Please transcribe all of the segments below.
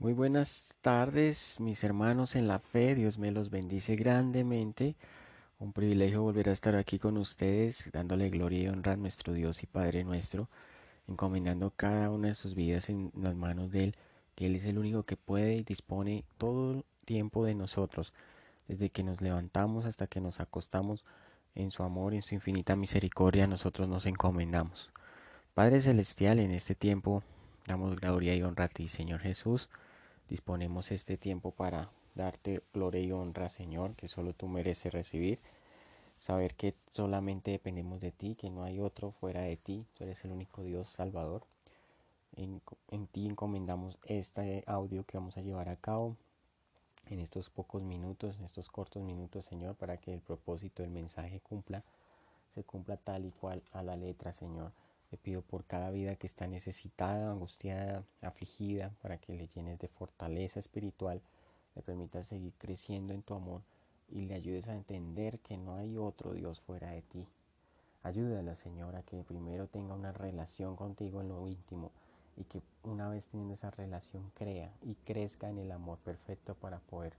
Muy buenas tardes, mis hermanos en la fe. Dios me los bendice grandemente. Un privilegio volver a estar aquí con ustedes, dándole gloria y honra a nuestro Dios y Padre nuestro, encomendando cada una de sus vidas en las manos de Él, que Él es el único que puede y dispone todo el tiempo de nosotros, desde que nos levantamos hasta que nos acostamos. En su amor en su infinita misericordia nosotros nos encomendamos. Padre Celestial, en este tiempo damos gloria y honra a ti, Señor Jesús disponemos este tiempo para darte gloria y honra, Señor, que solo tú mereces recibir. Saber que solamente dependemos de ti, que no hay otro fuera de ti. Tú eres el único Dios Salvador. En, en ti encomendamos este audio que vamos a llevar a cabo en estos pocos minutos, en estos cortos minutos, Señor, para que el propósito del mensaje cumpla, se cumpla tal y cual a la letra, Señor. Te pido por cada vida que está necesitada, angustiada, afligida, para que le llenes de fortaleza espiritual, le permitas seguir creciendo en tu amor y le ayudes a entender que no hay otro Dios fuera de ti. Ayúdala, Señora, que primero tenga una relación contigo en lo íntimo y que una vez teniendo esa relación crea y crezca en el amor perfecto para poder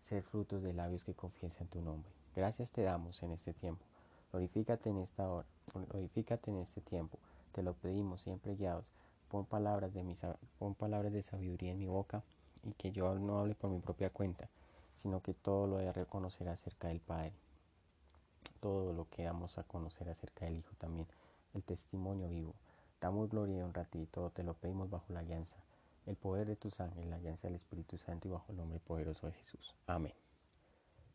ser frutos de labios que confiesan tu nombre. Gracias te damos en este tiempo. Glorifícate en esta hora, glorifícate en este tiempo. Te lo pedimos siempre guiados. Pon palabras, de mi, pon palabras de sabiduría en mi boca y que yo no hable por mi propia cuenta, sino que todo lo de reconocer acerca del Padre. Todo lo que damos a conocer acerca del Hijo también. El testimonio vivo. Damos gloria y honra a ti. Todo te lo pedimos bajo la alianza. El poder de tus ángeles, la alianza del Espíritu Santo y bajo el nombre poderoso de Jesús. Amén.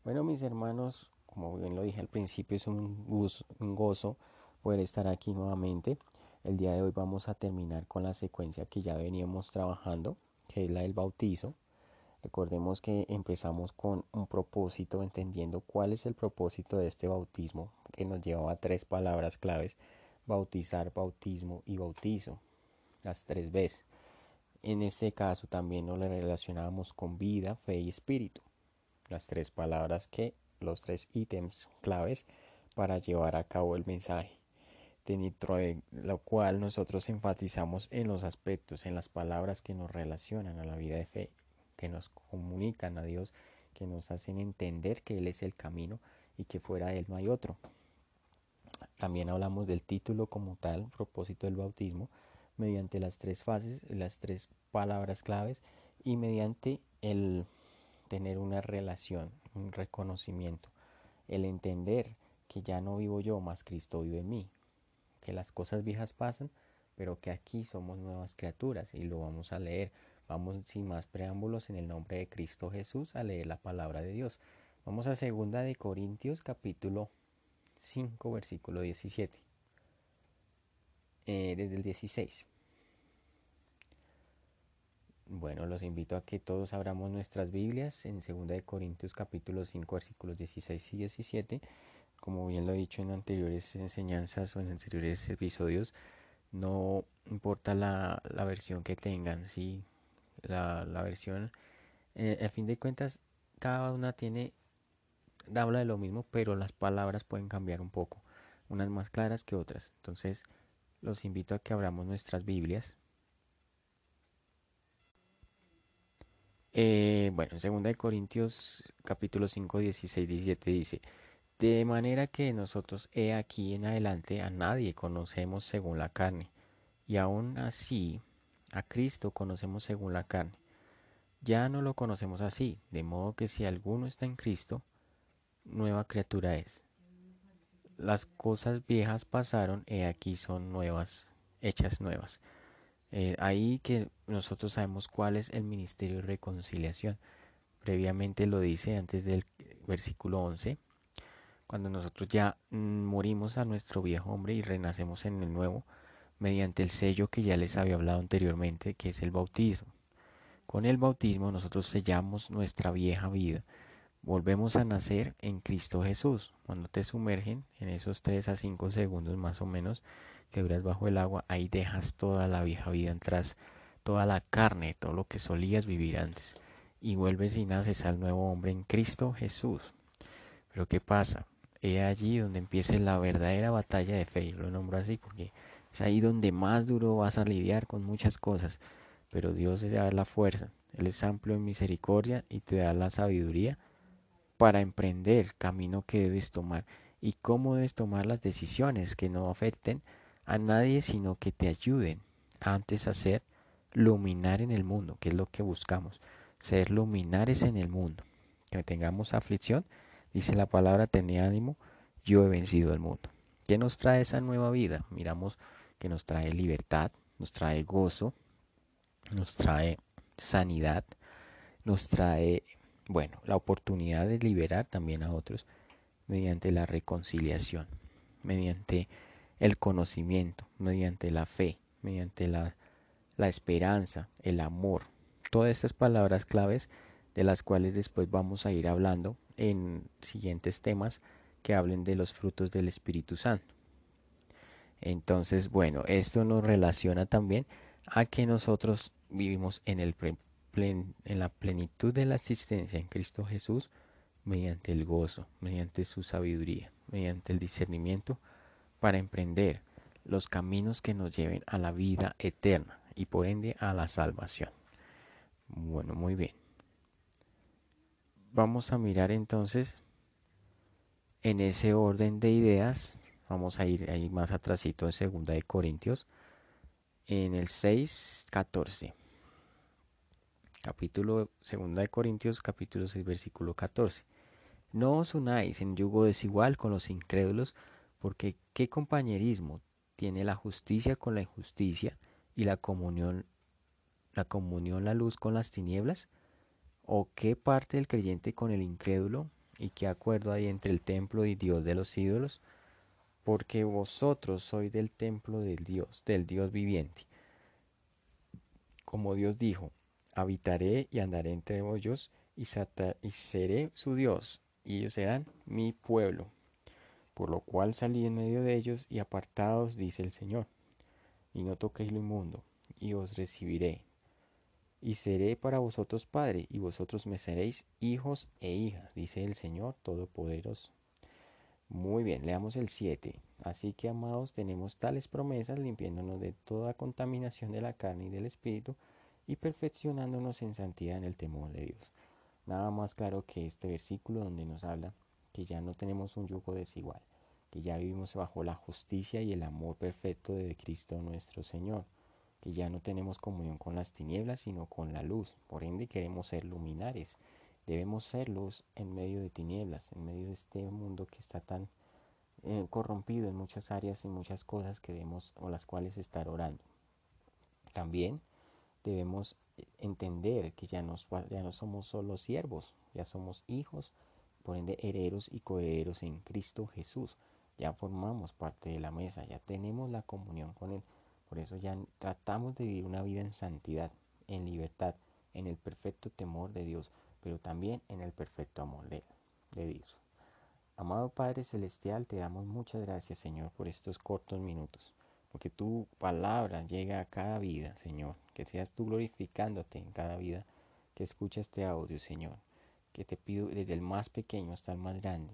Bueno, mis hermanos, como bien lo dije al principio, es un un gozo poder estar aquí nuevamente. El día de hoy vamos a terminar con la secuencia que ya veníamos trabajando, que es la del bautizo. Recordemos que empezamos con un propósito, entendiendo cuál es el propósito de este bautismo, que nos llevaba a tres palabras claves, bautizar, bautismo y bautizo, las tres veces. En este caso también nos relacionábamos con vida, fe y espíritu, las tres palabras que, los tres ítems claves para llevar a cabo el mensaje de lo cual nosotros enfatizamos en los aspectos, en las palabras que nos relacionan a la vida de fe, que nos comunican a Dios, que nos hacen entender que Él es el camino y que fuera de Él no hay otro. También hablamos del título como tal, propósito del bautismo, mediante las tres fases, las tres palabras claves y mediante el tener una relación, un reconocimiento, el entender que ya no vivo yo, más Cristo vive en mí, que las cosas viejas pasan, pero que aquí somos nuevas criaturas y lo vamos a leer. Vamos sin más preámbulos en el nombre de Cristo Jesús a leer la palabra de Dios. Vamos a segunda de Corintios capítulo 5 versículo 17. Eh, desde el 16. Bueno, los invito a que todos abramos nuestras Biblias en segunda de Corintios capítulo 5 versículos 16 y 17 como bien lo he dicho en anteriores enseñanzas o en anteriores episodios, no importa la, versión que tengan, ¿sí? la, versión, eh, a fin de cuentas, cada una tiene, habla de lo mismo, pero las palabras pueden cambiar un poco, unas más claras que otras. Entonces, los invito a que abramos nuestras Biblias. Eh, bueno, en 2 Corintios capítulo 5, 16, 17 dice, de manera que nosotros he aquí en adelante a nadie conocemos según la carne, y aún así a Cristo conocemos según la carne. Ya no lo conocemos así, de modo que si alguno está en Cristo, nueva criatura es. Las cosas viejas pasaron, y aquí son nuevas, hechas nuevas. Eh, ahí que nosotros sabemos cuál es el ministerio de reconciliación. Previamente lo dice antes del versículo 11 cuando nosotros ya mm, morimos a nuestro viejo hombre y renacemos en el nuevo, mediante el sello que ya les había hablado anteriormente, que es el bautismo. Con el bautismo nosotros sellamos nuestra vieja vida. Volvemos a nacer en Cristo Jesús. Cuando te sumergen en esos 3 a 5 segundos más o menos que duras bajo el agua, ahí dejas toda la vieja vida atrás, toda la carne, todo lo que solías vivir antes. Y vuelves y naces al nuevo hombre en Cristo Jesús. Pero ¿qué pasa? Es allí donde empieza la verdadera batalla de fe. Yo lo nombro así porque es ahí donde más duro vas a lidiar con muchas cosas. pero Dios te da la fuerza, Él es amplio misericordia y te da la sabiduría para emprender el camino que debes tomar y cómo debes tomar las decisiones que no afecten a nadie, sino que te ayuden antes a ser luminar en el mundo, que es lo que buscamos, ser luminares en el mundo. Que tengamos aflicción, dice la palabra, tenía ánimo, yo he vencido el mundo. ¿Qué nos trae esa nueva vida? Miramos que nos trae libertad, nos trae gozo, nos trae sanidad, nos trae, bueno, la oportunidad de liberar también a otros mediante la reconciliación, mediante el conocimiento, mediante la fe, mediante la, la esperanza, el amor. Todas estas palabras claves de las cuales después vamos a ir hablando en siguientes temas que hablen de los frutos del Espíritu Santo. Entonces, bueno, esto nos relaciona también a que nosotros vivimos en, el en la plenitud de la existencia en Cristo Jesús mediante el gozo, mediante su sabiduría, mediante el discernimiento para emprender los caminos que nos lleven a la vida eterna y por ende a la salvación. Bueno, muy bien. Vamos a mirar entonces en ese orden de ideas. Vamos a ir ahí más atrásito en segunda de Corintios en el 6, 14. Capítulo segunda de Corintios, capítulo 6, versículo 14. No os unáis en yugo desigual con los incrédulos, porque qué compañerismo tiene la justicia con la injusticia y la comunión la comunión la luz con las tinieblas? ¿O qué parte del creyente con el incrédulo? ¿Y qué acuerdo hay entre el templo y Dios de los ídolos? Porque vosotros sois del templo del Dios, del Dios viviente. Como Dios dijo, habitaré y andaré entre ellos y, y seré su Dios, y ellos serán mi pueblo. Por lo cual salí en medio de ellos y apartados, dice el Señor, y no toquéis lo inmundo, y os recibiré, y seré para vosotros padre, y vosotros me seréis hijos e hijas, dice el Señor Todopoderoso. Muy bien, leamos el 7. Así que, amados, tenemos tales promesas, limpiándonos de toda contaminación de la carne y del espíritu, y perfeccionándonos en santidad en el temor de Dios. Nada más claro que este versículo donde nos habla que ya no tenemos un yugo desigual, que ya vivimos bajo la justicia y el amor perfecto de Cristo nuestro Señor que ya no tenemos comunión con las tinieblas, sino con la luz. Por ende queremos ser luminares. Debemos ser luz en medio de tinieblas, en medio de este mundo que está tan eh, corrompido en muchas áreas y muchas cosas que debemos o las cuales estar orando. También debemos entender que ya, ya no somos solo siervos, ya somos hijos, por ende herederos y coherederos en Cristo Jesús. Ya formamos parte de la mesa, ya tenemos la comunión con Él por eso ya tratamos de vivir una vida en santidad, en libertad, en el perfecto temor de Dios, pero también en el perfecto amor de, Dios. Amado Padre Celestial, te damos muchas gracias, Señor, por estos cortos minutos, porque tu palabra llega a cada vida, Señor, que seas tú glorificándote en cada vida que escucha este audio, Señor, que te pido desde el más pequeño hasta el más grande,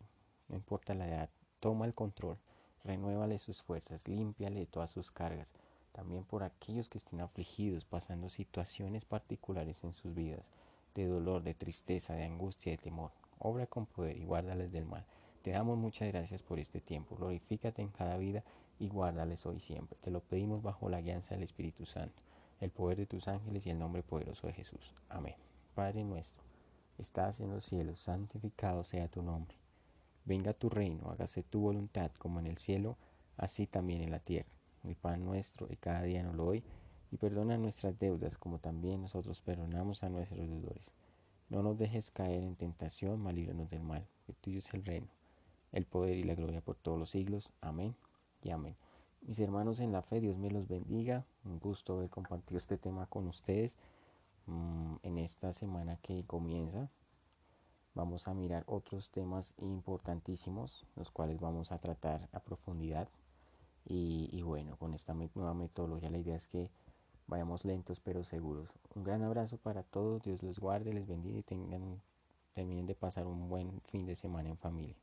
no importa la edad, toma el control, renuévale sus fuerzas, límpiale todas sus cargas, también por aquellos que estén afligidos, pasando situaciones particulares en sus vidas, de dolor, de tristeza, de angustia, de temor. Obra con poder y guárdales del mal. Te damos muchas gracias por este tiempo. Glorifícate en cada vida y guárdales hoy siempre. Te lo pedimos bajo la guianza del Espíritu Santo, el poder de tus ángeles y el nombre poderoso de Jesús. Amén. Padre nuestro, estás en los cielos, santificado sea tu nombre. Venga tu reino, hágase tu voluntad como en el cielo, así también en la tierra el pan nuestro y cada día nos lo doy, y perdona nuestras deudas como también nosotros perdonamos a nuestros deudores. No nos dejes caer en tentación, mal del mal, que tuyo es el reino, el poder y la gloria por todos los siglos. Amén y amén. Mis hermanos en la fe, Dios me los bendiga. Un gusto haber compartido este tema con ustedes mm, en esta semana que comienza. Vamos a mirar otros temas importantísimos, los cuales vamos a tratar a profundidad y, bueno, con esta nueva metodología la idea es que vayamos lentos pero seguros. Un gran abrazo para todos, Dios los guarde, les bendiga y tengan, terminen de pasar un buen fin de semana en familia.